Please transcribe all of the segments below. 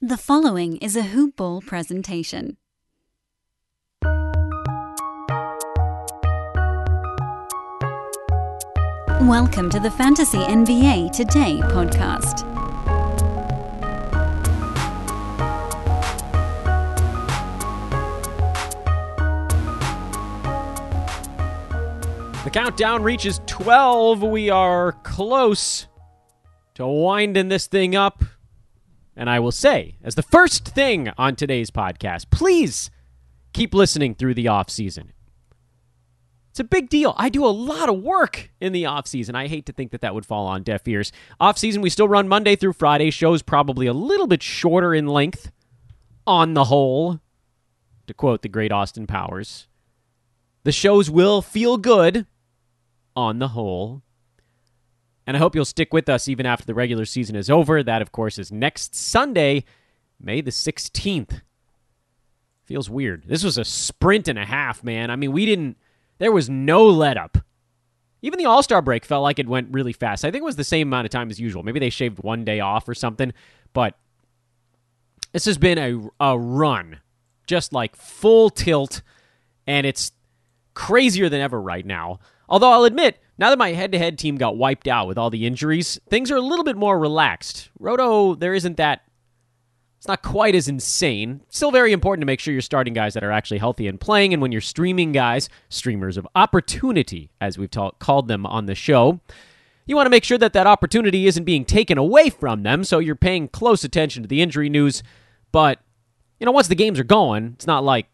The following is a Hoop Ball presentation. Welcome to the Fantasy NBA Today podcast. The countdown reaches 12. We are close to winding this thing up. And I will say, as the first thing on today's podcast, please keep listening through the off season. It's a big deal. I do a lot of work in the off season. I hate to think that that would fall on deaf ears. Off season, we still run Monday through Friday. Shows probably a little bit shorter in length on the whole, to quote the great Austin Powers. The shows will feel good on the whole. And I hope you'll stick with us even after the regular season is over. That, of course, is next Sunday, May the 16th. Feels weird. This was a sprint and a half, man. I mean, we didn't, there was no let up. Even the All Star break felt like it went really fast. I think it was the same amount of time as usual. Maybe they shaved one day off or something, but this has been a, a run, just like full tilt, and it's crazier than ever right now. Although I'll admit, now that my head to head team got wiped out with all the injuries, things are a little bit more relaxed. Roto, there isn't that. It's not quite as insane. Still very important to make sure you're starting guys that are actually healthy and playing. And when you're streaming guys, streamers of opportunity, as we've ta- called them on the show, you want to make sure that that opportunity isn't being taken away from them. So you're paying close attention to the injury news. But, you know, once the games are going, it's not like,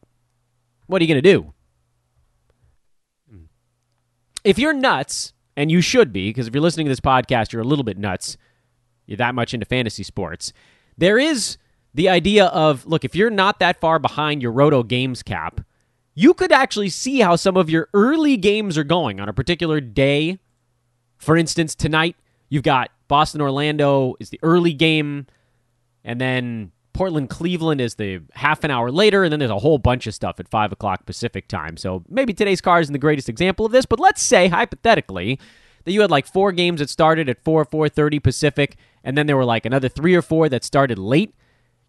what are you going to do? If you're nuts, and you should be, because if you're listening to this podcast, you're a little bit nuts. You're that much into fantasy sports. There is the idea of look, if you're not that far behind your Roto games cap, you could actually see how some of your early games are going on a particular day. For instance, tonight you've got Boston Orlando is the early game, and then Portland Cleveland is the half an hour later, and then there's a whole bunch of stuff at 5 o'clock Pacific time. So maybe today's card isn't the greatest example of this, but let's say, hypothetically, that you had like four games that started at 4, 4.30 Pacific, and then there were like another three or four that started late.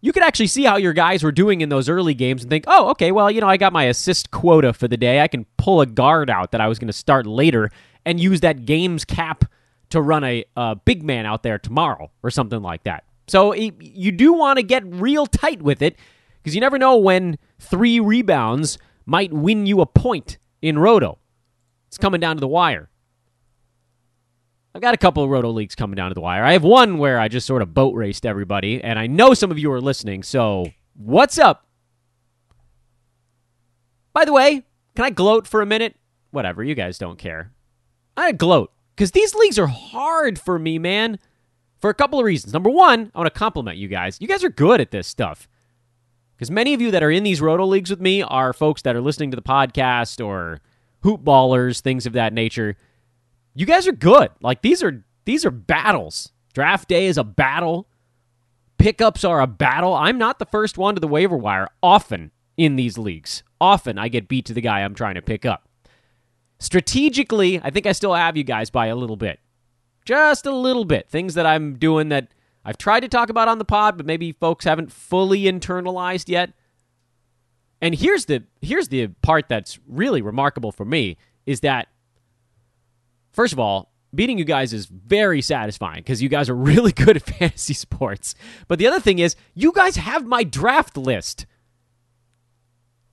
You could actually see how your guys were doing in those early games and think, oh, okay, well, you know, I got my assist quota for the day. I can pull a guard out that I was going to start later and use that game's cap to run a, a big man out there tomorrow or something like that. So you do want to get real tight with it because you never know when three rebounds might win you a point in Roto. It's coming down to the wire. I've got a couple of Roto leagues coming down to the wire. I have one where I just sort of boat raced everybody, and I know some of you are listening, so what's up? By the way, can I gloat for a minute? Whatever, you guys don't care. I gloat because these leagues are hard for me, man for a couple of reasons. Number one, I want to compliment you guys. You guys are good at this stuff. Because many of you that are in these roto leagues with me are folks that are listening to the podcast or hoop ballers, things of that nature. You guys are good. Like these are these are battles. Draft day is a battle. Pickups are a battle. I'm not the first one to the waiver wire often in these leagues. Often I get beat to the guy I'm trying to pick up. Strategically, I think I still have you guys by a little bit just a little bit. Things that I'm doing that I've tried to talk about on the pod, but maybe folks haven't fully internalized yet. And here's the here's the part that's really remarkable for me is that first of all, beating you guys is very satisfying because you guys are really good at fantasy sports. But the other thing is, you guys have my draft list.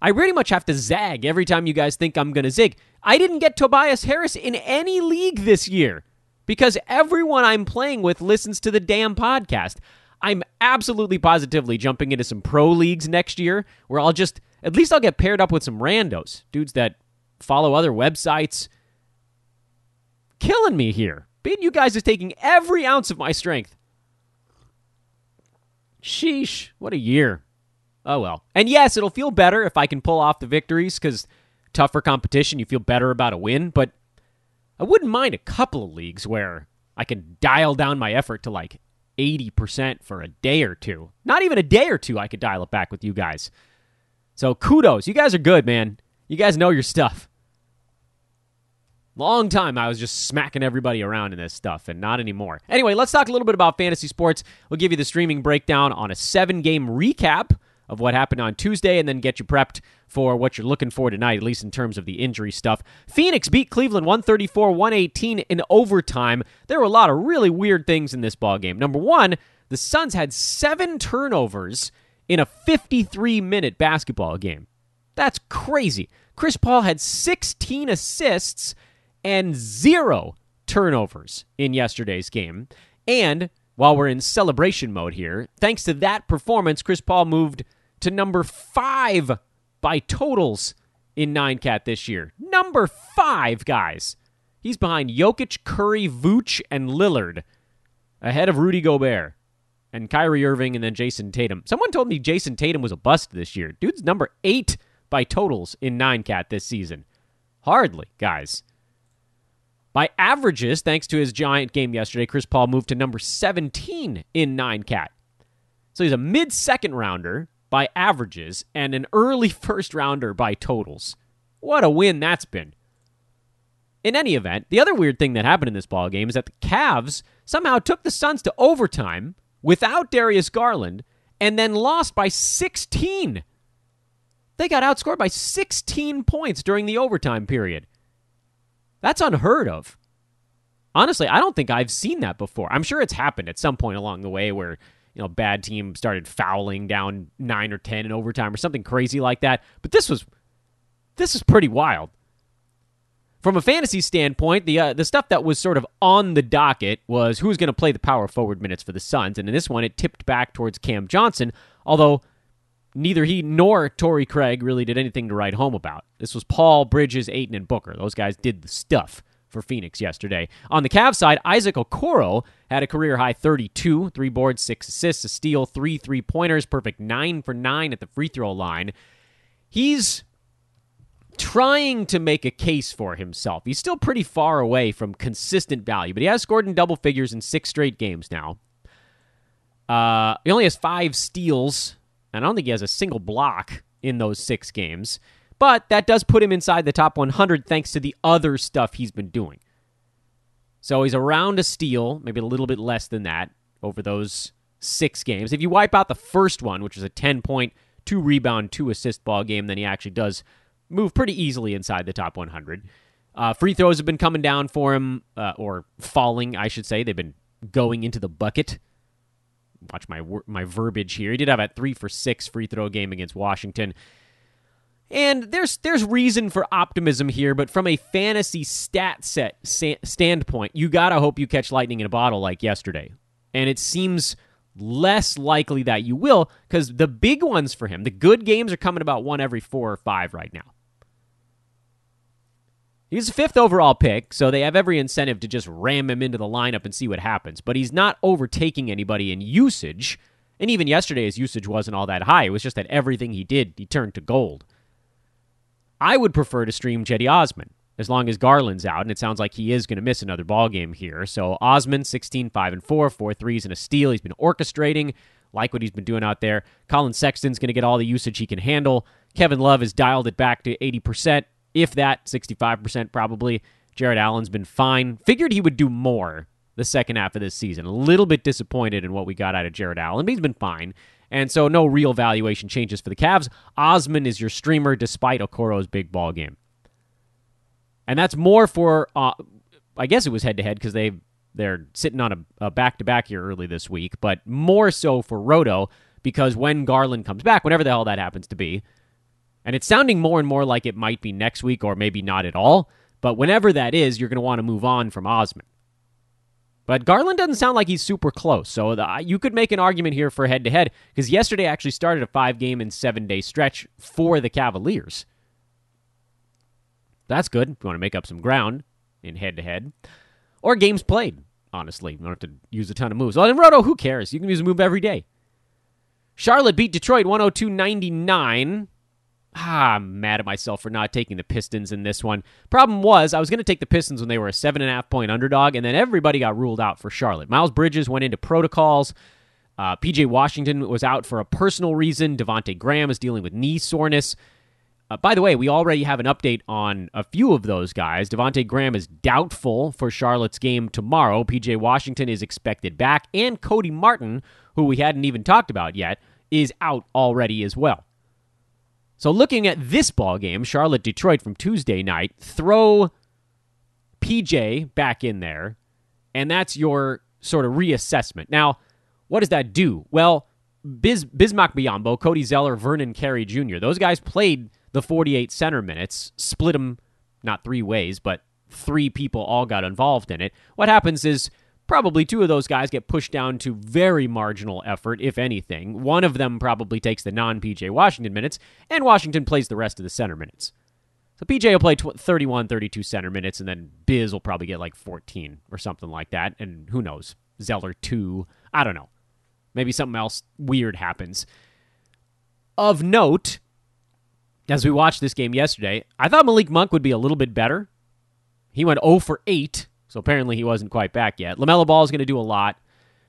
I pretty much have to zag every time you guys think I'm going to zig. I didn't get Tobias Harris in any league this year because everyone I'm playing with listens to the damn podcast. I'm absolutely positively jumping into some pro leagues next year where I'll just, at least I'll get paired up with some randos, dudes that follow other websites. Killing me here. Beating you guys is taking every ounce of my strength. Sheesh, what a year. Oh well. And yes, it'll feel better if I can pull off the victories because tougher competition, you feel better about a win, but I wouldn't mind a couple of leagues where I can dial down my effort to like 80% for a day or two. Not even a day or two, I could dial it back with you guys. So kudos. You guys are good, man. You guys know your stuff. Long time I was just smacking everybody around in this stuff, and not anymore. Anyway, let's talk a little bit about fantasy sports. We'll give you the streaming breakdown on a seven game recap of what happened on Tuesday and then get you prepped for what you're looking for tonight, at least in terms of the injury stuff. Phoenix beat Cleveland 134 118 in overtime. There were a lot of really weird things in this ball game. Number one, the Suns had seven turnovers in a 53 minute basketball game. That's crazy. Chris Paul had 16 assists and zero turnovers in yesterday's game. And while we're in celebration mode here, thanks to that performance, Chris Paul moved to number five by totals in nine cat this year. Number five, guys. He's behind Jokic, Curry, Vooch, and Lillard, ahead of Rudy Gobert and Kyrie Irving, and then Jayson Tatum. Someone told me Jayson Tatum was a bust this year. Dude's number eight by totals in nine cat this season. Hardly, guys. By averages, thanks to his giant game yesterday, Chris Paul moved to number 17 in nine cat. So he's a mid second rounder by averages and an early first rounder by totals. What a win that's been. In any event, the other weird thing that happened in this ball game is that the Cavs somehow took the Suns to overtime without Darius Garland and then lost by 16. They got outscored by 16 points during the overtime period. That's unheard of. Honestly, I don't think I've seen that before. I'm sure it's happened at some point along the way where, you know, bad team started fouling down 9 or 10 in overtime or something crazy like that, but this was this is pretty wild. From a fantasy standpoint, the uh, the stuff that was sort of on the docket was who was going to play the power forward minutes for the Suns, and in this one it tipped back towards Cam Johnson, although neither he nor Torrey Craig really did anything to write home about. This was Paul, Bridges, Ayton, and Booker. Those guys did the stuff for Phoenix yesterday. On the Cavs side, Isaac Okoro had a career high 32, three boards, six assists, a steal, three three pointers, perfect nine for nine at the free throw line. He's trying to make a case for himself. He's still pretty far away from consistent value, but he has scored in double figures in six straight games now. Uh, he only has five steals and I don't think he has a single block in those six games. But that does put him inside the top 100 thanks to the other stuff he's been doing. So he's around a steal, maybe a little bit less than that over those six games. If you wipe out the first one, which is a 10 point, two rebound, two assist ball game, then he actually does move pretty easily inside the top 100. Uh, free throws have been coming down for him, uh, or falling, I should say. They've been going into the bucket watch my my verbiage here. He did have a three for six free throw game against Washington. And there's there's reason for optimism here, but from a fantasy stat set standpoint, you gotta hope you catch lightning in a bottle like yesterday. And it seems less likely that you will because the big ones for him, the good games, are coming about one every four or five right now. He's a fifth overall pick, so they have every incentive to just ram him into the lineup and see what happens. But he's not overtaking anybody in usage. And even yesterday, his usage wasn't all that high. It was just that everything he did, he turned to gold. I would prefer to stream Cedi Osman as long as Garland's out, and it sounds like he is going to miss another ball game here. So Osman, 16, 5, and 4, four threes and a steal. He's been orchestrating, like what he's been doing out there. Collin Sexton's going to get all the usage he can handle. Kevin Love has dialed it back to 80% if that, 65% probably. Jarrett Allen's been fine. Figured he would do more the second half of this season. A little bit disappointed in what we got out of Jarrett Allen, but he's been fine. And so no real valuation changes for the Cavs. Osman is your streamer despite Okoro's big ball game. And that's more for, uh, I guess it was head to head because they they're sitting on a back to back here early this week, but more so for Roto because when Garland comes back, whenever the hell that happens to be, and it's sounding more and more like it might be next week or maybe not at all. But whenever that is, you're going to want to move on from Osman. But Garland doesn't sound like he's super close. So the, you could make an argument here for head to head because yesterday actually started a five game and seven day stretch for the Cavaliers. That's good if you want to make up some ground in head to head. Or games played, honestly. You don't have to use a ton of moves. Oh, well, in Roto, who cares? You can use a move every day. Charlotte beat Detroit 102 99 ah, I'm mad at myself for not taking the Pistons in this one. Problem was, I was going to take the Pistons when they were a seven and a half point underdog, and then everybody got ruled out for Charlotte. Miles Bridges went into protocols. Uh, PJ Washington was out for a personal reason. Devonte Graham is dealing with knee soreness. Uh, by the way, we already have an update on a few of those guys. Devonte Graham is doubtful for Charlotte's game tomorrow. PJ Washington is expected back, and Cody Martin, who we hadn't even talked about yet, is out already as well. So looking at this ball game, Charlotte Detroit from Tuesday night, throw PJ back in there, and that's your sort of reassessment. Now, what does that do? Well, Biz, Bismack Biyombo, Cody Zeller, Vernon Carey Jr., those guys played the 48 center minutes, split them not three ways, but three people all got involved in it. What happens is probably two of those guys get pushed down to very marginal effort, if anything. One of them probably takes the non PJ Washington minutes, and Washington plays the rest of the center minutes. So PJ will play 31, 32 center minutes, and then Biz will probably get like 14 or something like that. And who knows? Zeller 2. I don't know. Maybe something else weird happens. Of note, as we watched this game yesterday, I thought Malik Monk would be a little bit better. He went 0 for 8, so apparently he wasn't quite back yet. LaMelo Ball is going to do a lot.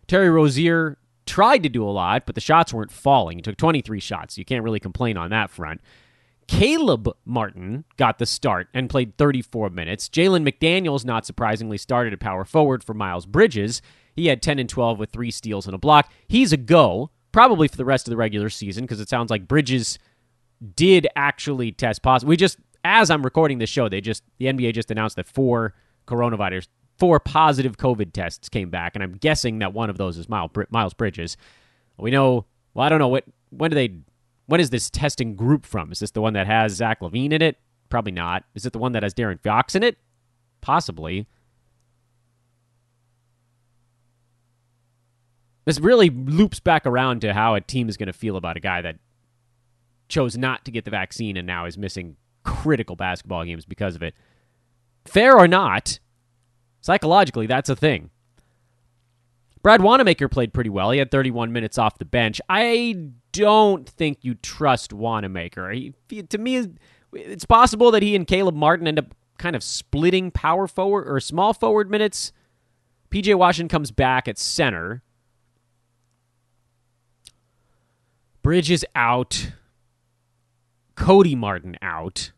Terry Rozier tried to do a lot, but the shots weren't falling. He took 23 shots. You can't really complain on that front. Caleb Martin got the start and played 34 minutes. Jalen McDaniels, not surprisingly, started at power forward for Miles Bridges. He had 10 and 12 with three steals and a block. He's a go, probably for the rest of the regular season, because it sounds like Bridges did actually test positive. We just, as I'm recording this show, they just, the NBA just announced that four coronavirus, four positive COVID tests came back, and I'm guessing that one of those is Miles Bridges. We know, well, I don't know, what, when do they, when is this testing group from? Is this the one that has Zach LaVine in it? Probably not. Is it the one that has De'Aaron Fox in it? Possibly. This really loops back around to how a team is going to feel about a guy that chose not to get the vaccine and now is missing critical basketball games because of it. Fair or not, psychologically, that's a thing. Brad Wanamaker played pretty well. He had 31 minutes off the bench. I don't think you trust Wanamaker. He, to me, it's possible that he and Caleb Martin end up kind of splitting power forward or small forward minutes. PJ Washington comes back at center. Bridges out. Cody Martin out.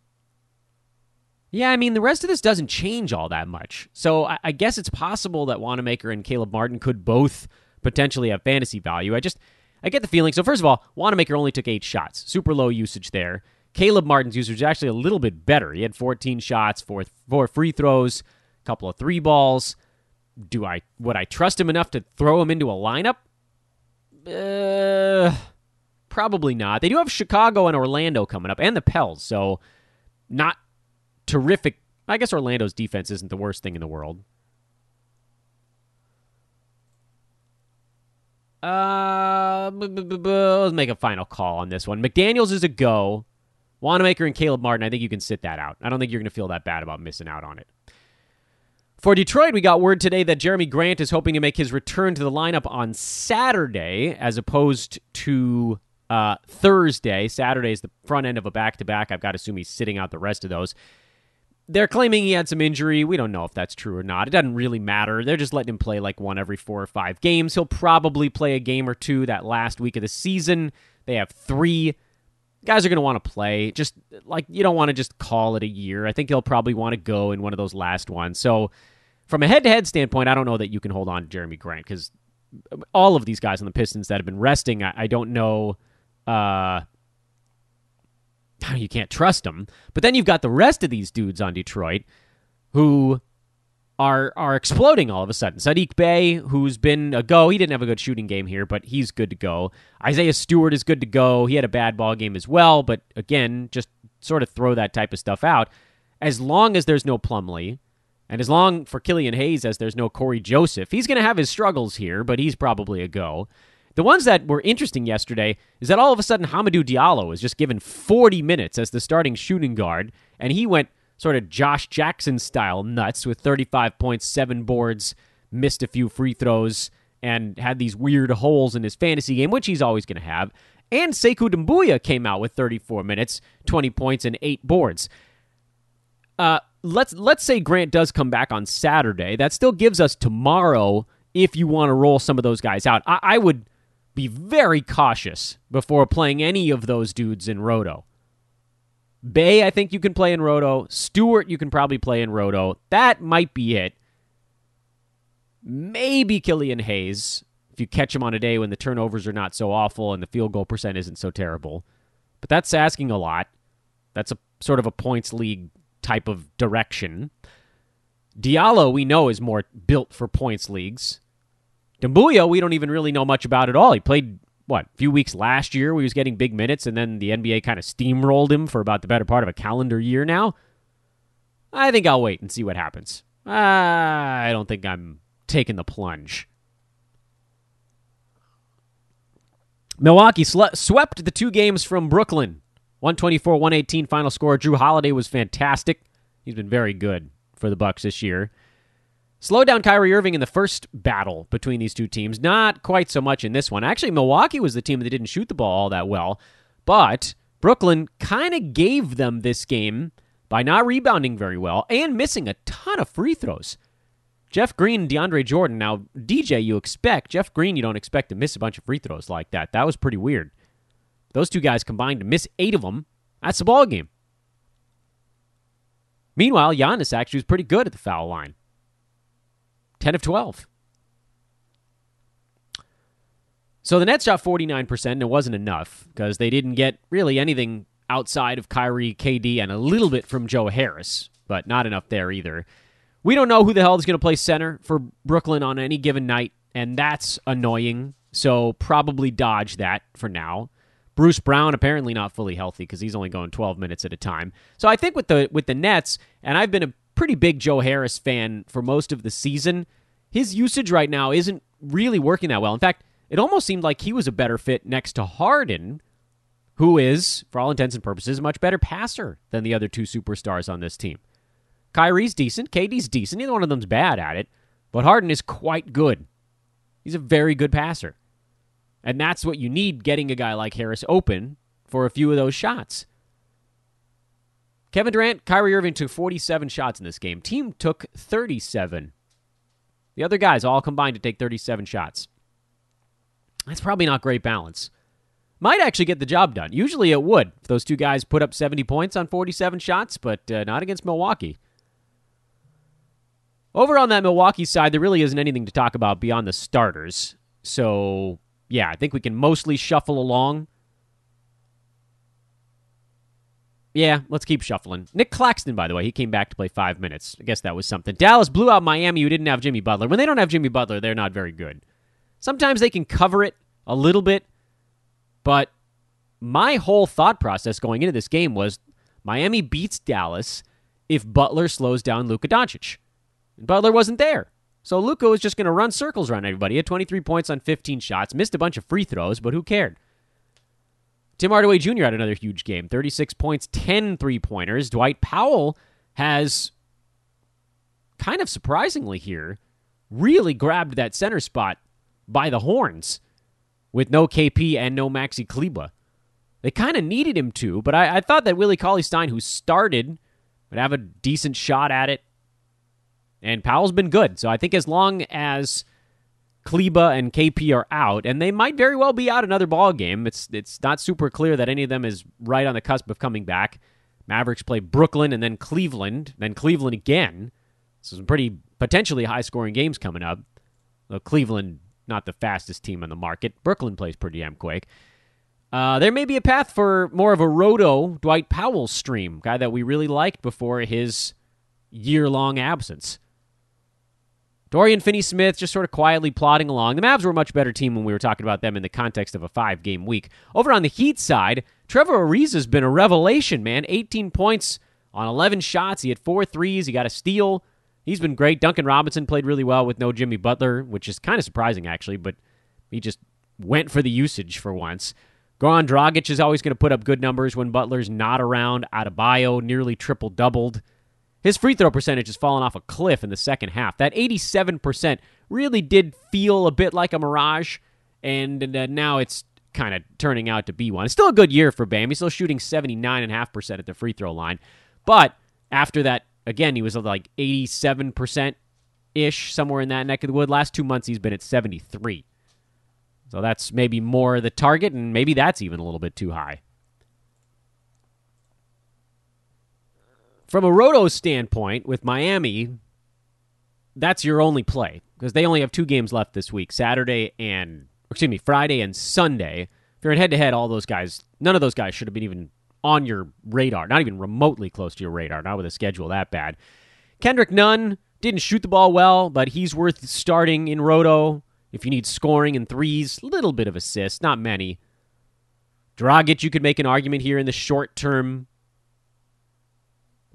Yeah, I mean, the rest of this doesn't change all that much. So I, I, guess it's possible that Wanamaker and Caleb Martin could both potentially have fantasy value. I just, I get the feeling. So, first of all, Wanamaker only took eight shots, super low usage there. Caleb Martin's usage is actually a little bit better. He had 14 shots, four, four free throws, a couple of three balls. Do I, would I trust him enough to throw him into a lineup? Uh, Probably not. They do have Chicago and Orlando coming up, and the Pels, so not terrific. I guess Orlando's defense isn't the worst thing in the world. Uh, let's make a final call on this one. McDaniels is a go. Wanamaker and Caleb Martin, I think you can sit that out. I don't think you're going to feel that bad about missing out on it. For Detroit, we got word today that Jerami Grant is hoping to make his return to the lineup on Saturday as opposed to uh, Thursday. Saturday is the front end of a back to back. I've got to assume he's sitting out the rest of those. They're claiming he had some injury. We don't know if that's true or not. It doesn't really matter. They're just letting him play like one every four or five games. He'll probably play a game or two that last week of the season. They have three. Guys are going to want to play. Just like you don't want to just call it a year. I think he'll probably want to go in one of those last ones. So, from a head to head standpoint, I don't know that you can hold on to Jerami Grant because all of these guys on the Pistons that have been resting, I, I don't know uh, you can't trust them. But then you've got the rest of these dudes on Detroit who are are exploding all of a sudden. Sadiq Bey, who's been a go, he didn't have a good shooting game here, but he's good to go. Isaiah Stewart is good to go. He had a bad ball game as well, but again, just sort of throw that type of stuff out. As long as there's no Plumlee, and as long for Killian Hayes as there's no Cory Joseph, he's going to have his struggles here, but he's probably a go. The ones that were interesting yesterday is that all of a sudden Hamidou Diallo was just given 40 minutes as the starting shooting guard, and he went sort of Josh Jackson style nuts with 35 points, seven boards, missed a few free throws, and had these weird holes in his fantasy game, which he's always going to have. And Sekou Doumbouya came out with 34 minutes, 20 points, and eight boards. Uh, let's let's say Grant does come back on Saturday. That still gives us tomorrow if you want to roll some of those guys out. I, I would be very cautious before playing any of those dudes in Roto. Bey, I think you can play in Roto. Stewart, you can probably play in Roto. That might be it. Maybe Killian Hayes, if you catch him on a day when the turnovers are not so awful and the field goal percent isn't so terrible. But that's asking a lot. That's a sort of a points league type of direction. Diallo, we know, is more built for points leagues. Doumbouya, we don't even really know much about at all. He played, what, a few weeks last year where he was getting big minutes, and then the NBA kind of steamrolled him for about the better part of a calendar year now. I think I'll wait and see what happens. Uh, I don't think I'm taking the plunge. Milwaukee sle- swept the two games from Brooklyn. 124 118 final score. Jrue Holiday was fantastic. He's been very good for the Bucks this year. Slowed down Kyrie Irving in the first battle between these two teams. Not quite so much in this one. Actually, Milwaukee was the team that didn't shoot the ball all that well. But Brooklyn kind of gave them this game by not rebounding very well and missing a ton of free throws. Jeff Green, and DeAndre Jordan. Now, DJ, you expect. Jeff Green, you don't expect to miss a bunch of free throws like that. That was pretty weird. Those two guys combined to miss eight of them. That's the ball game. Meanwhile, Giannis actually was pretty good at the foul line. 10 of 12. So the Nets shot 49%, and it wasn't enough because they didn't get really anything outside of Kyrie, KD, and a little bit from Joe Harris, but not enough there either. We don't know who the hell is going to play center for Brooklyn on any given night, and that's annoying. So probably dodge that for now. Bruce Brown apparently not fully healthy because he's only going 12 minutes at a time. So I think with the with the Nets, and I've been a pretty big Joe Harris fan for most of the season. His usage right now isn't really working that well. In fact, it almost seemed like he was a better fit next to Harden, who is, for all intents and purposes, a much better passer than the other two superstars on this team. Kyrie's decent. KD's decent. Neither one of them's bad at it. But Harden is quite good. He's a very good passer. And that's what you need getting a guy like Harris open for a few of those shots. Kevin Durant, Kyrie Irving took 47 shots in this game. Team took 37. The other guys all combined to take 37 shots. That's probably not great balance. Might actually get the job done. Usually it would if those two guys put up 70 points on 47 shots, but uh, not against Milwaukee. Over on that Milwaukee side, there really isn't anything to talk about beyond the starters. So, yeah, I think we can mostly shuffle along. Yeah, let's keep shuffling. Nick Claxton, by the way, he came back to play five minutes. I guess that was something. Dallas blew out Miami, who didn't have Jimmy Butler. When they don't have Jimmy Butler, they're not very good. Sometimes they can cover it a little bit, but my whole thought process going into this game was Miami beats Dallas if Butler slows down Luka Doncic. Butler wasn't there. So Luka was just going to run circles around everybody. He had 23 points on 15 shots, missed a bunch of free throws, but who cared? Tim Hardaway Jr. had another huge game 36 points, 10 three pointers. Dwight Powell has, kind of surprisingly here, really grabbed that center spot by the horns with no KP and no Maxi Kleber. They kind of needed him to, but I, I thought that Willie Cauley Stein, who started, would have a decent shot at it. And Powell's been good. So I think as long as Kleber and KP are out, and they might very well be out another ball game. It's it's not super clear that any of them is right on the cusp of coming back. Mavericks play Brooklyn and then Cleveland, then Cleveland again. So some pretty potentially high scoring games coming up. Though Cleveland not the fastest team on the market. Brooklyn plays pretty damn quick. Uh, there may be a path for more of a roto Dwight Powell stream, guy that we really liked before his year long absence. Dorian Finney Smith just sort of quietly plodding along. The Mavs were a much better team when we were talking about them in the context of a five game week. Over on the Heat side, Trevor Ariza has been a revelation, man. 18 points on 11 shots. He had four threes. He got a steal. He's been great. Duncan Robinson played really well with no Jimmy Butler, which is kind of surprising, actually, but he just went for the usage for once. Goran Dragic is always going to put up good numbers when Butler's not around. Adebayo nearly triple doubled. His free throw percentage has fallen off a cliff in the second half. That 87% really did feel a bit like a mirage, and uh, now it's kind of turning out to be one. It's still a good year for Bam. He's still shooting 79.5% at the free throw line. But after that Again, he was like 87% ish, somewhere in that neck of the wood. Last two months, he's been at 73. So that's maybe more the target, and maybe that's even a little bit too high. From a roto standpoint with Miami, that's your only play because they only have two games left this week Saturday and, excuse me, Friday and Sunday. If you're in head to head, all those guys, none of those guys should have been even on your radar, not even remotely close to your radar, not with a schedule that bad. Kendrick Nunn didn't shoot the ball well, but he's worth starting in roto if you need scoring and threes, little bit of assists, not many. Dragic, you could make an argument here in the short term.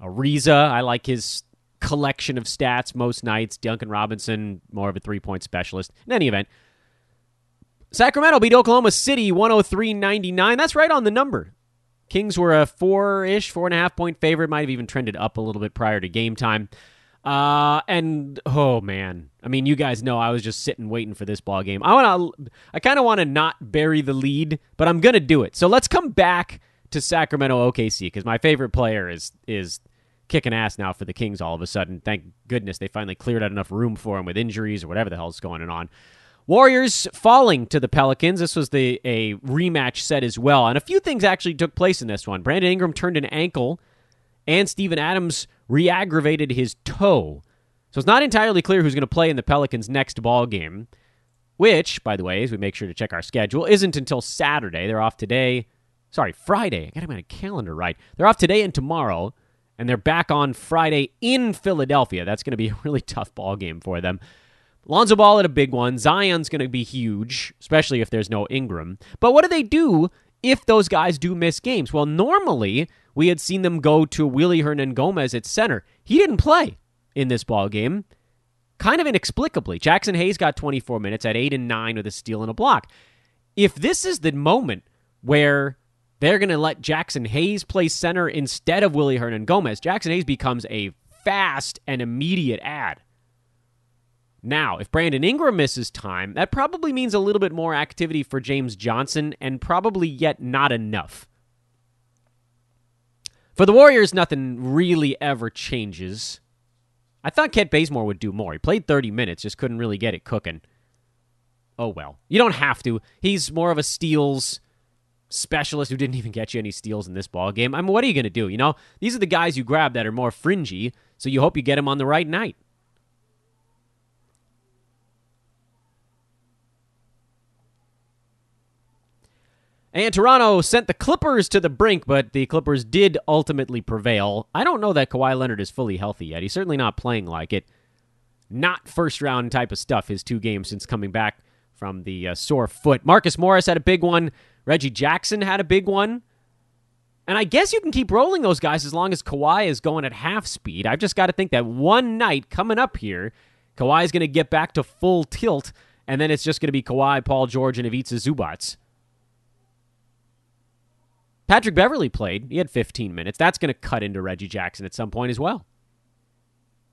Ariza, I like his collection of stats most nights. Duncan Robinson, more of a three point specialist. In any event, Sacramento beat Oklahoma City 103 99. That's right on the number. Kings were a four ish, four and a half point favorite. Might have even trended up a little bit prior to game time. Uh, and oh man, I mean, you guys know I was just sitting waiting for this ball game. I want to, I kind of want to not bury the lead, but I'm gonna do it. So let's come back to Sacramento OKC because my favorite player is is kicking ass now for the Kings. All of a sudden, thank goodness they finally cleared out enough room for him with injuries or whatever the hell's going on. Warriors falling to the Pelicans. This was the a rematch set as well, and a few things actually took place in this one. Brandon Ingram turned an ankle, and Steven Adams re-aggravated his toe. So it's not entirely clear who's going to play in the Pelicans' next ball game, which, by the way, as we make sure to check our schedule, isn't until Saturday. They're off today. Sorry, Friday. I got my calendar right. They're off today and tomorrow, and they're back on Friday in Philadelphia. That's going to be a really tough ball game for them. Lonzo Ball at a big one. Zion's going to be huge, especially if there's no Ingram. But what do they do if those guys do miss games? Well, normally we had seen them go to Willy Hernangomez at center. He didn't play in this ball game, kind of inexplicably. Jaxson Hayes got 24 minutes at 8 and 9 with a steal and a block. If this is the moment where they're going to let Jaxson Hayes play center instead of Willy Hernangomez, Jaxson Hayes becomes a fast and immediate ad. Now, if Brandon Ingram misses time, that probably means a little bit more activity for James Johnson and probably yet not enough. For the Warriors, nothing really ever changes. I thought Kent Bazemore would do more. He played 30 minutes, just couldn't really get it cooking. Oh well. You don't have to. He's more of a steals specialist who didn't even get you any steals in this ball game. I mean, what are you going to do? You know, these are the guys you grab that are more fringy, so you hope you get them on the right night. And Toronto sent the Clippers to the brink, but the Clippers did ultimately prevail. I don't know that Kawhi Leonard is fully healthy yet. He's certainly not playing like it. Not first round type of stuff, his two games since coming back from the uh, sore foot. Marcus Morris had a big one. Reggie Jackson had a big one. And I guess you can keep rolling those guys as long as Kawhi is going at half speed. I've just got to think that one night coming up here, Kawhi is going to get back to full tilt, and then it's just going to be Kawhi, Paul George, and Ivica Zubac. Patrick Beverley played. He had 15 minutes. That's going to cut into Reggie Jackson at some point as well.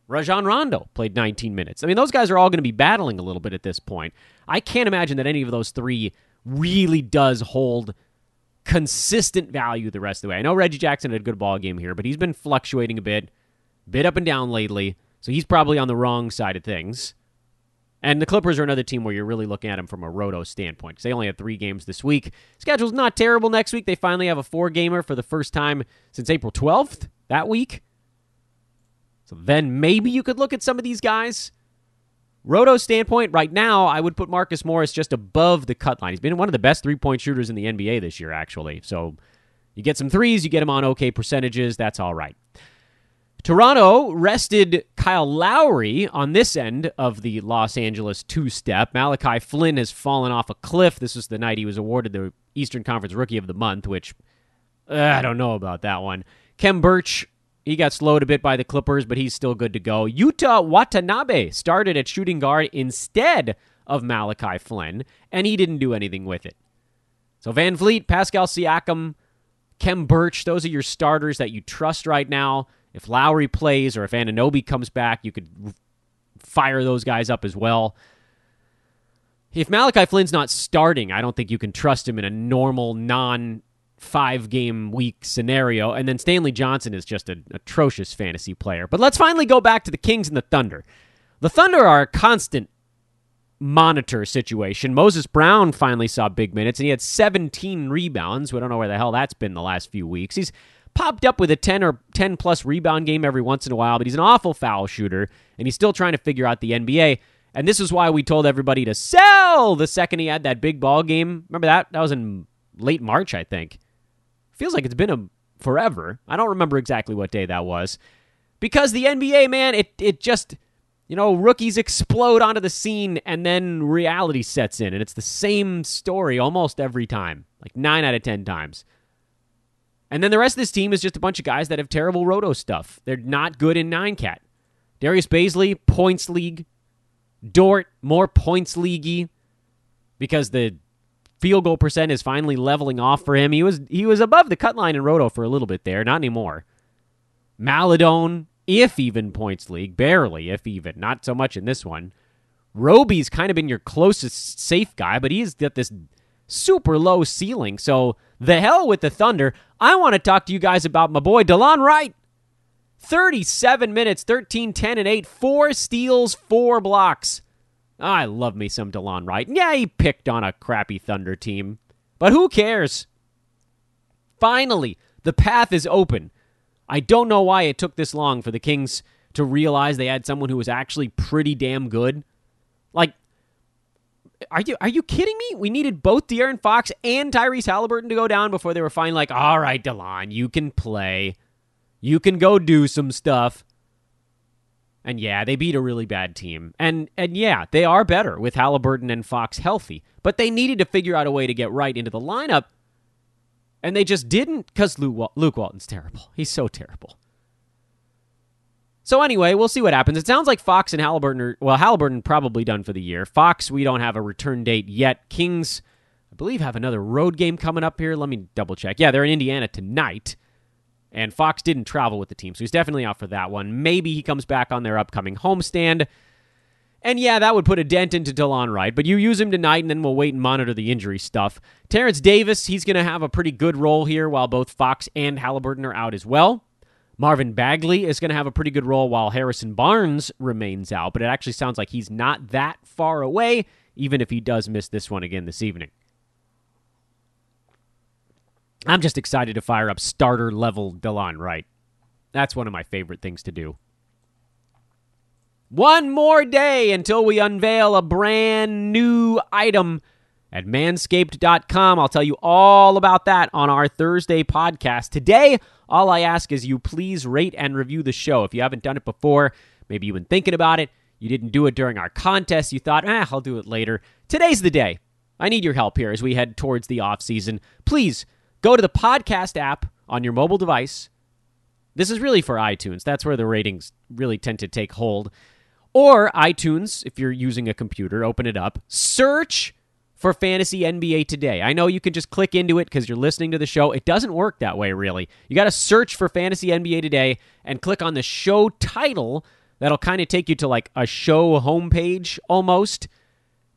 Rajon Rondo played 19 minutes. I mean, those guys are all going to be battling a little bit at this point. I can't imagine that any of those three really does hold consistent value the rest of the way. I know Reggie Jackson had a good ball game here, but he's been fluctuating a bit, bit up and down lately, so he's probably on the wrong side of things. And the Clippers are another team where you're really looking at them from a roto standpoint because they only have three games this week. Schedule's not terrible next week. They finally have a four gamer for the first time since April 12th that week. So then maybe you could look at some of these guys. Roto standpoint, right now, I would put Marcus Morris just above the cut line. He's been one of the best three point shooters in the NBA this year, actually. So you get some threes, you get him on okay percentages. That's all right. Toronto rested Kyle Lowry on this end of the Los Angeles two step. Malachi Flynn has fallen off a cliff. This was the night he was awarded the Eastern Conference Rookie of the Month, which uh, I don't know about that one. Khem Birch, he got slowed a bit by the Clippers, but he's still good to go. Yuta Watanabe started at shooting guard instead of Malachi Flynn, and he didn't do anything with it. So VanVleet, Pascal Siakam, Khem Birch, those are your starters that you trust right now. If Lowry plays or if Anunoby comes back, you could fire those guys up as well. If Malachi Flynn's not starting, I don't think you can trust him in a normal non five game week scenario. And then Stanley Johnson is just an atrocious fantasy player. But let's finally go back to the Kings and the Thunder. The Thunder are a constant monitor situation. Moses Brown finally saw big minutes and he had 17 rebounds. We don't know where the hell that's been the last few weeks. He's popped up with a 10 or 10 plus rebound game every once in a while, but he's an awful foul shooter, and he's still trying to figure out the NBA. And this is why we told everybody to sell the second he had that big ball game. Remember that? That was in late March, I think. Feels like it's been a forever. I don't remember exactly what day that was. Because the NBA, man, it it just you know, rookies explode onto the scene and then reality sets in and it's the same story almost every time. Like 9 out of 10 times. And then the rest of this team is just a bunch of guys that have terrible roto stuff. They're not good in 9 cat. Darius Bazley, points league. Dort, more points leaguey because the field goal percent is finally leveling off for him. He was he was above the cut line in Roto for a little bit there, not anymore. Maledon, if even points league, barely, if even, not so much in this one. Roby's kind of been your closest safe guy, but he's got this super low ceiling. So the hell with the Thunder. I want to talk to you guys about my boy Delon Wright. 37 minutes, 13, 10, and 8, four steals, four blocks. I love me some Delon Wright. Yeah, he picked on a crappy Thunder team, but who cares? Finally, the path is open. I don't know why it took this long for the Kings to realize they had someone who was actually pretty damn good. Like, are you are you kidding me? We needed both De'Aaron Fox and Tyrese Halliburton to go down before they were finally like, all right, Delon, you can play. You can go do some stuff. And yeah, they beat a really bad team. And and yeah, they are better with Halliburton and Fox healthy. But they needed to figure out a way to get right into the lineup. And they just didn't because Luke, Luke Walton's terrible. He's so terrible. So anyway, we'll see what happens. It sounds like Fox and Halliburton are well, Halliburton probably done for the year. Fox, we don't have a return date yet. Kings, I believe, have another road game coming up here. Let me double check. Yeah, they're in Indiana tonight. And Fox didn't travel with the team, so he's definitely out for that one. Maybe he comes back on their upcoming homestand. And yeah, that would put a dent into Delon Wright, but you use him tonight and then we'll wait and monitor the injury stuff. Terence Davis, he's going to have a pretty good role here while both Fox and Halliburton are out as well. Marvin Bagley is going to have a pretty good role while Harrison Barnes remains out, but it actually sounds like he's not that far away, even if he does miss this one again this evening. I'm just excited to fire up starter level Delon Wright. That's one of my favorite things to do. One more day until we unveil a brand new item at manscaped.com. I'll tell you all about that on our Thursday podcast. Today, all I ask is you please rate and review the show. If you haven't done it before, maybe you've been thinking about it, you didn't do it during our contest, you thought, eh, I'll do it later. Today's the day. I need your help here as we head towards the off season. Please Go to the podcast app on your mobile device. This is really for iTunes. That's where the ratings really tend to take hold. Or iTunes, if you're using a computer, open it up. Search for Fantasy NBA Today. I know you can just click into it because you're listening to the show. It doesn't work that way, really. You got to search for Fantasy NBA Today and click on the show title. That'll kind of take you to like a show homepage almost.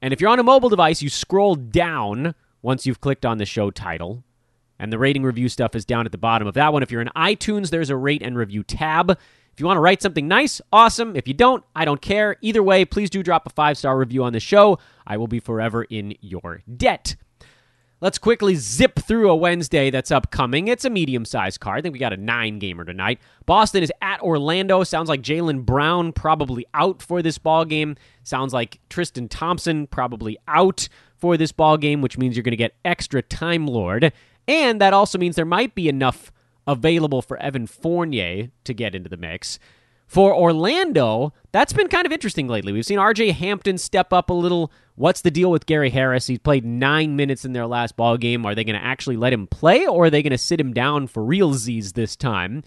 And if you're on a mobile device, you scroll down once you've clicked on the show title and the rating review stuff is down at the bottom of that one. If you're in iTunes, there's a rate and review tab. If you want to write something nice, awesome. If you don't, I don't care. Either way, please do drop a five star review on the show. I will be forever in your debt. Let's quickly zip through a Wednesday that's upcoming. It's a medium sized card. I think we got a nine gamer tonight. Boston is at Orlando. Sounds like Jaylen Brown probably out for this ball game. Sounds like Tristan Thompson probably out for this ball game, which means you're going to get extra Time Lord. And that also means there might be enough available for Evan Fournier to get into the mix. For Orlando, that's been kind of interesting lately. We've seen RJ Hampton step up a little. What's the deal with Gary Harris? He's played nine minutes in their last ball game. Are they going to actually let him play, or are they going to sit him down for real Z's this time?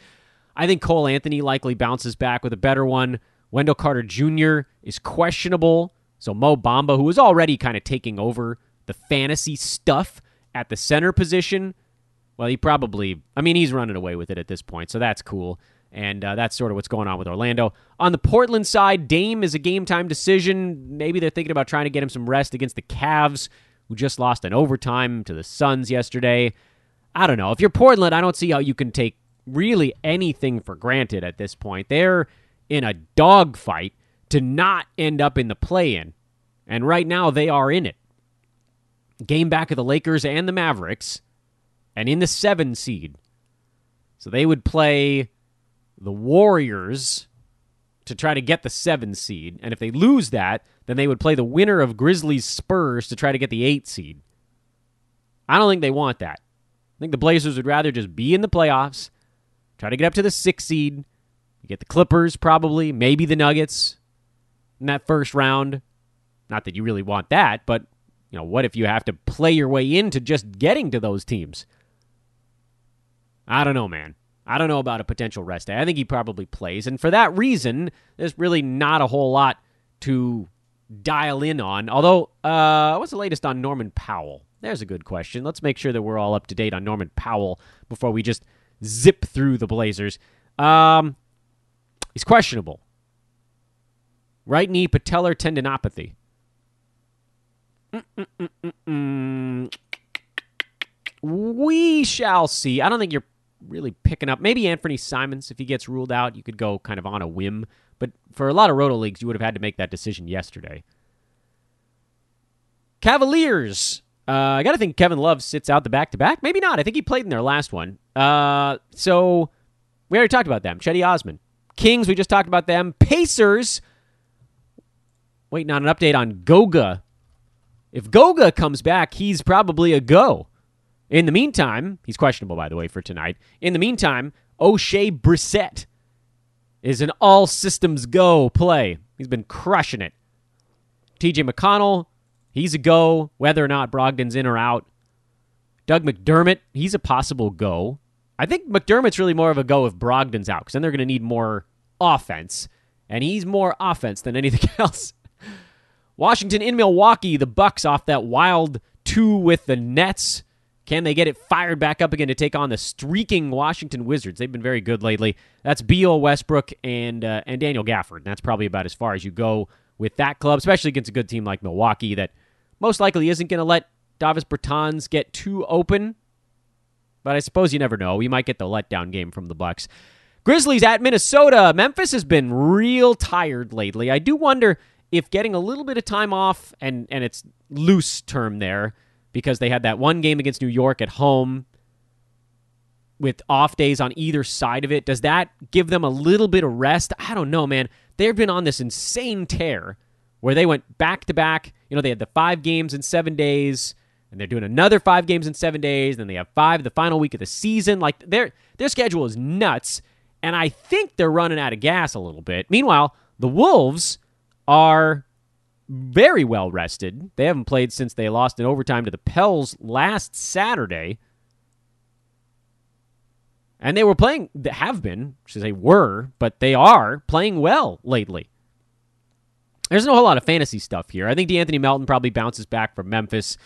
I think Cole Anthony likely bounces back with a better one. Wendell Carter Jr. is questionable. So Mo Bamba, who was already kind of taking over the fantasy stuff, at the center position, well, he probably, I mean, he's running away with it at this point, so that's cool. And uh, that's sort of what's going on with Orlando. On the Portland side, Dame is a game time decision. Maybe they're thinking about trying to get him some rest against the Cavs, who just lost an overtime to the Suns yesterday. I don't know. If you're Portland, I don't see how you can take really anything for granted at this point. They're in a dogfight to not end up in the play in. And right now, they are in it game back of the Lakers and the Mavericks, and in the seven seed. So they would play the Warriors to try to get the seven seed. And if they lose that, then they would play the winner of Grizzlies Spurs to try to get the eight seed. I don't think they want that. I think the Blazers would rather just be in the playoffs, try to get up to the six seed. You get the Clippers, probably, maybe the Nuggets in that first round. Not that you really want that, but you know, what if you have to play your way into just getting to those teams? I don't know, man. I don't know about a potential rest day. I think he probably plays. And for that reason, there's really not a whole lot to dial in on. Although, uh, what's the latest on Norman Powell? There's a good question. Let's make sure that we're all up to date on Norman Powell before we just zip through the Blazers. Um, he's questionable. Right knee patellar tendinopathy. We shall see. I don't think you're really picking up. Maybe Anfernee Simons, if he gets ruled out, you could go kind of on a whim. But for a lot of roto leagues, you would have had to make that decision yesterday. Cavaliers. Uh, I got to think Kevin Love sits out the back to back. Maybe not. I think he played in their last one. Uh, so we already talked about them. Cedi Osman. Kings, we just talked about them. Pacers. Waiting on an update on Goga. If Goga comes back, he's probably a go. In the meantime, he's questionable, by the way, for tonight. In the meantime, Oshae Brissett is an all systems go play. He's been crushing it. TJ McConnell, he's a go, whether or not Brogdon's in or out. Doug McDermott, he's a possible go. I think McDermott's really more of a go if Brogdon's out, because then they're going to need more offense. And he's more offense than anything else. Washington in Milwaukee, the Bucks off that wild two with the Nets. Can they get it fired back up again to take on the streaking Washington Wizards? They've been very good lately. That's Beal, Westbrook, and uh, and Daniel Gafford. And that's probably about as far as you go with that club, especially against a good team like Milwaukee that most likely isn't going to let Davis Bertans get too open. But I suppose you never know. We might get the letdown game from the Bucks. Grizzlies at Minnesota. Memphis has been real tired lately. I do wonder if getting a little bit of time off and and it's loose term there because they had that one game against New York at home with off days on either side of it. Does that give them a little bit of rest? I don't know, man. They've been on this insane tear where they went back to back. You know, they had the five games in seven days, and they're doing another five games in seven days. Then they have five the final week of the season. Like their their schedule is nuts, and I think they're running out of gas a little bit. Meanwhile, the Wolves are very well rested. They haven't played since they lost in overtime to the Pels last Saturday. And they were playing, have been, should say were, but they are playing well lately. There's no whole lot of fantasy stuff here. I think DeAnthony Melton probably bounces back from Memphis.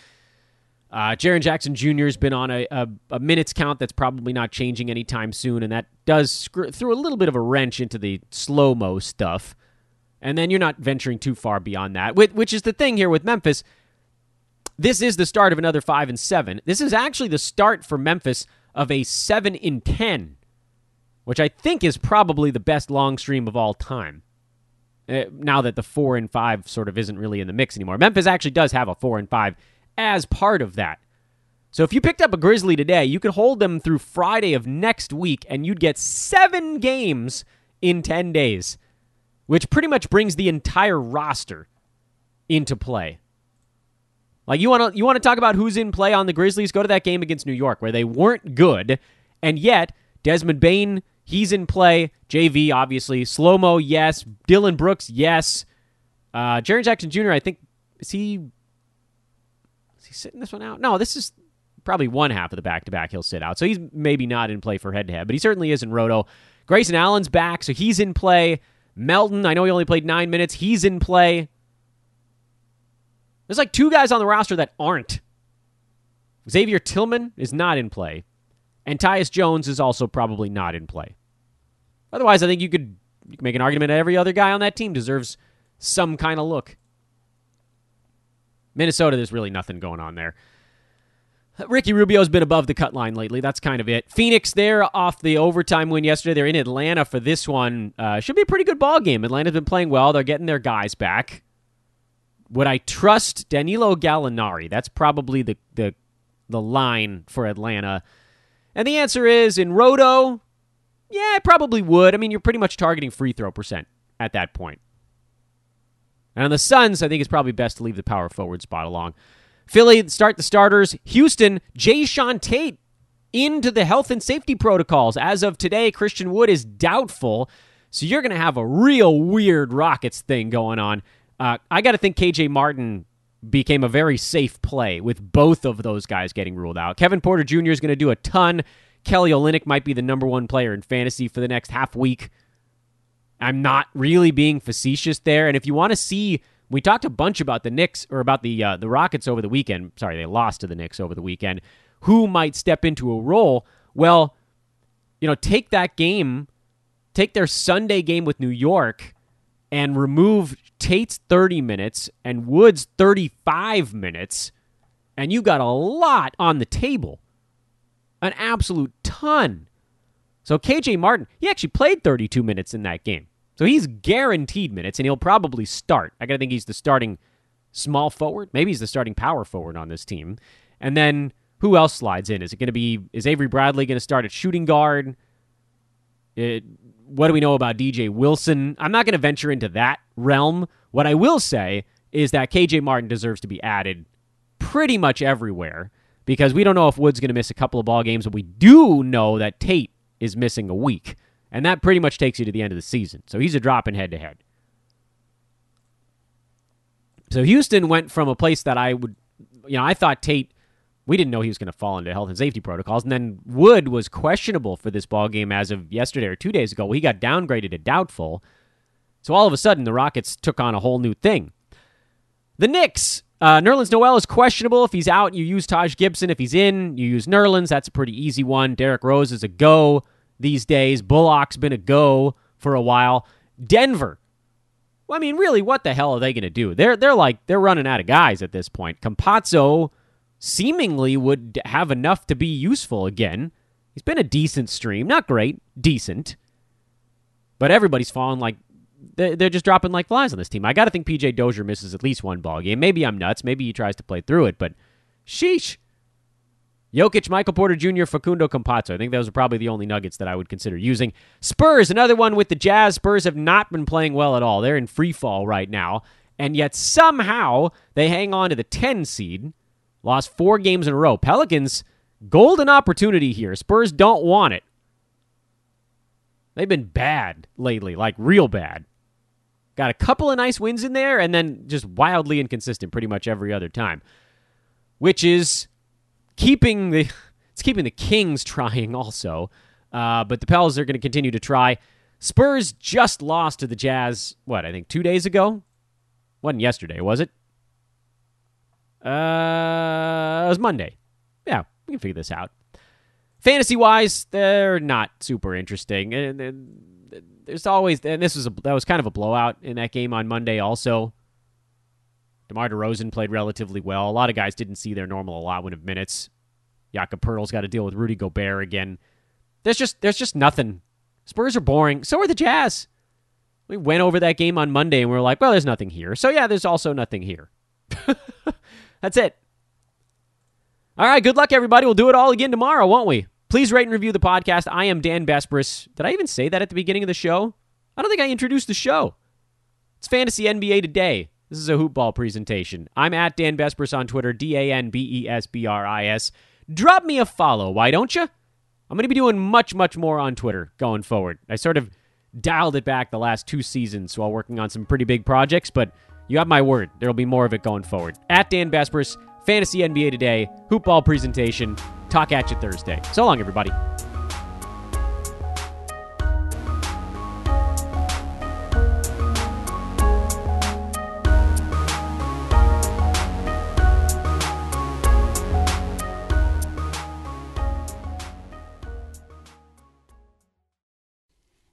Uh, Jaren Jackson Jr. has been on a, a, a, minutes count that's probably not changing anytime soon, and that does screw, throw a little bit of a wrench into the slow mo stuff. And then you're not venturing too far beyond that, which is the thing here with Memphis. This is the start of another 5 and 7. This is actually the start for Memphis of a 7 in 10, which I think is probably the best long stream of all time. Uh, now that the 4 and 5 sort of isn't really in the mix anymore. Memphis actually does have a 4 and 5 as part of that. So if you picked up a Grizzly today, you could hold them through Friday of next week and you'd get 7 games in 10 days which pretty much brings the entire roster into play. Like you want to you want to talk about who's in play on the Grizzlies? Go to that game against New York where they weren't good, and yet Desmond Bane he's in play. JV obviously, slow mo yes, Dillon Brooks yes, uh, Jaren Jackson Jr. I think is he is he sitting this one out? No, this is probably one half of the back to back he'll sit out, so he's maybe not in play for head to head, but he certainly is in Roto. Grayson Allen's back, so he's in play. Melton, I know he only played nine minutes. He's in play. There's like two guys on the roster that aren't. Xavier Tillman is not in play. And Tyus Jones is also probably not in play. Otherwise, I think you could, you could make an argument that every other guy on that team deserves some kind of look. Minnesota, there's really nothing going on there. Ricky Rubio's been above the cut line lately. That's kind of it. Phoenix, they're off the overtime win yesterday. They're in Atlanta for this one. Uh, should be a pretty good ball game. Atlanta's been playing well. They're getting their guys back. Would I trust Danilo Gallinari? That's probably the the the line for Atlanta. And the answer is in Roto, Yeah, it probably would. I mean, you're pretty much targeting free throw percent at that point. And on the Suns, I think it's probably best to leave the power forward spot along. Philly start the starters. Houston, Jae'Sean Tate into the health and safety protocols. As of today, Christian Wood is doubtful. So you're going to have a real weird Rockets thing going on. Uh, I got to think KJ Martin became a very safe play with both of those guys getting ruled out. Kevin Porter Jr. is going to do a ton. Kelly Olynyk might be the number one player in fantasy for the next half week. I'm not really being facetious there. And if you want to see, we talked a bunch about the Knicks or about the uh, the Rockets over the weekend. Sorry, they lost to the Knicks over the weekend. Who might step into a role? Well, you know, take that game, take their Sunday game with New York, and remove Tate's 30 minutes and Woods 35 minutes, and you got a lot on the table. An absolute ton. So KJ Martin, he actually played 32 minutes in that game. So he's guaranteed minutes, and he'll probably start. I got to think he's the starting small forward. Maybe he's the starting power forward on this team. And then who else slides in? Is it going to be, is Avery Bradley going to start at shooting guard? It, what do we know about DJ Wilson? I'm not going to venture into that realm. What I will say is that KJ Martin deserves to be added pretty much everywhere because we don't know if Wood's going to miss a couple of ball games, but we do know that Tate is missing a week. And that pretty much takes you to the end of the season. So he's a drop in head to head. So Houston went from a place that I would, you know, I thought Tate, we didn't know he was going to fall into health and safety protocols. And then Wood was questionable for this ball game as of yesterday or two days ago. Well, he got downgraded to doubtful. So all of a sudden, the Rockets took on a whole new thing. The Knicks, uh, Nerlens Noel is questionable. If he's out, you use Taj Gibson. If he's in, you use Nerlens. That's a pretty easy one. Derrick Rose is a go these days. Bullock's been a go for a while. Denver. Well, I mean, really, what the hell are they going to do? They're they're like they're running out of guys at this point. Campazzo seemingly would have enough to be useful again. He's been a decent stream, not great, decent. But everybody's fallen like they're just dropping like flies on this team. I got to think PJ Dozier misses at least one ball game. Maybe I'm nuts. Maybe he tries to play through it, but sheesh. Jokic, Michael Porter Jr., Facundo Campazzo. I think those are probably the only nuggets that I would consider using. Spurs, another one with the Jazz. Spurs have not been playing well at all. They're in free fall right now, and yet somehow they hang on to the 10 seed. Lost four games in a row. Pelicans, golden opportunity here. Spurs don't want it. They've been bad lately, like real bad. Got a couple of nice wins in there, and then just wildly inconsistent pretty much every other time, which is keeping the it's keeping the Kings trying also. Uh, but the Pels are going to continue to try. Spurs just lost to the Jazz. What I think two days ago. wasn't yesterday, was it? Uh, it was Monday. Yeah, we can figure this out. Fantasy wise, they're not super interesting. And, there's always, and this was a, that was kind of a blowout in that game on Monday. Also, DeMar DeRozan played relatively well. A lot of guys didn't see their normal allotment of minutes. Jakob Poeltl's got to deal with Rudy Gobert again. There's just there's just nothing. Spurs are boring. So are the Jazz. We went over that game on Monday and we were like, well, there's nothing here. So yeah, there's also nothing here. That's it. All right, good luck, everybody. We'll do it all again tomorrow, won't we? Please rate and review the podcast. I am Dan Besbris. Did I even say that at the beginning of the show? I don't think I introduced the show. It's Fantasy NBA Today. This is a hoopball presentation. I'm at Dan Besbris on Twitter, D A N B E S B R I S. Drop me a follow, why don't you? I'm going to be doing much, much more on Twitter going forward. I sort of dialed it back the last two seasons while working on some pretty big projects, but you have my word. There'll be more of it going forward. At Dan Besbris, Fantasy NBA Today, hoopball presentation. Talk at you Thursday. So long, everybody.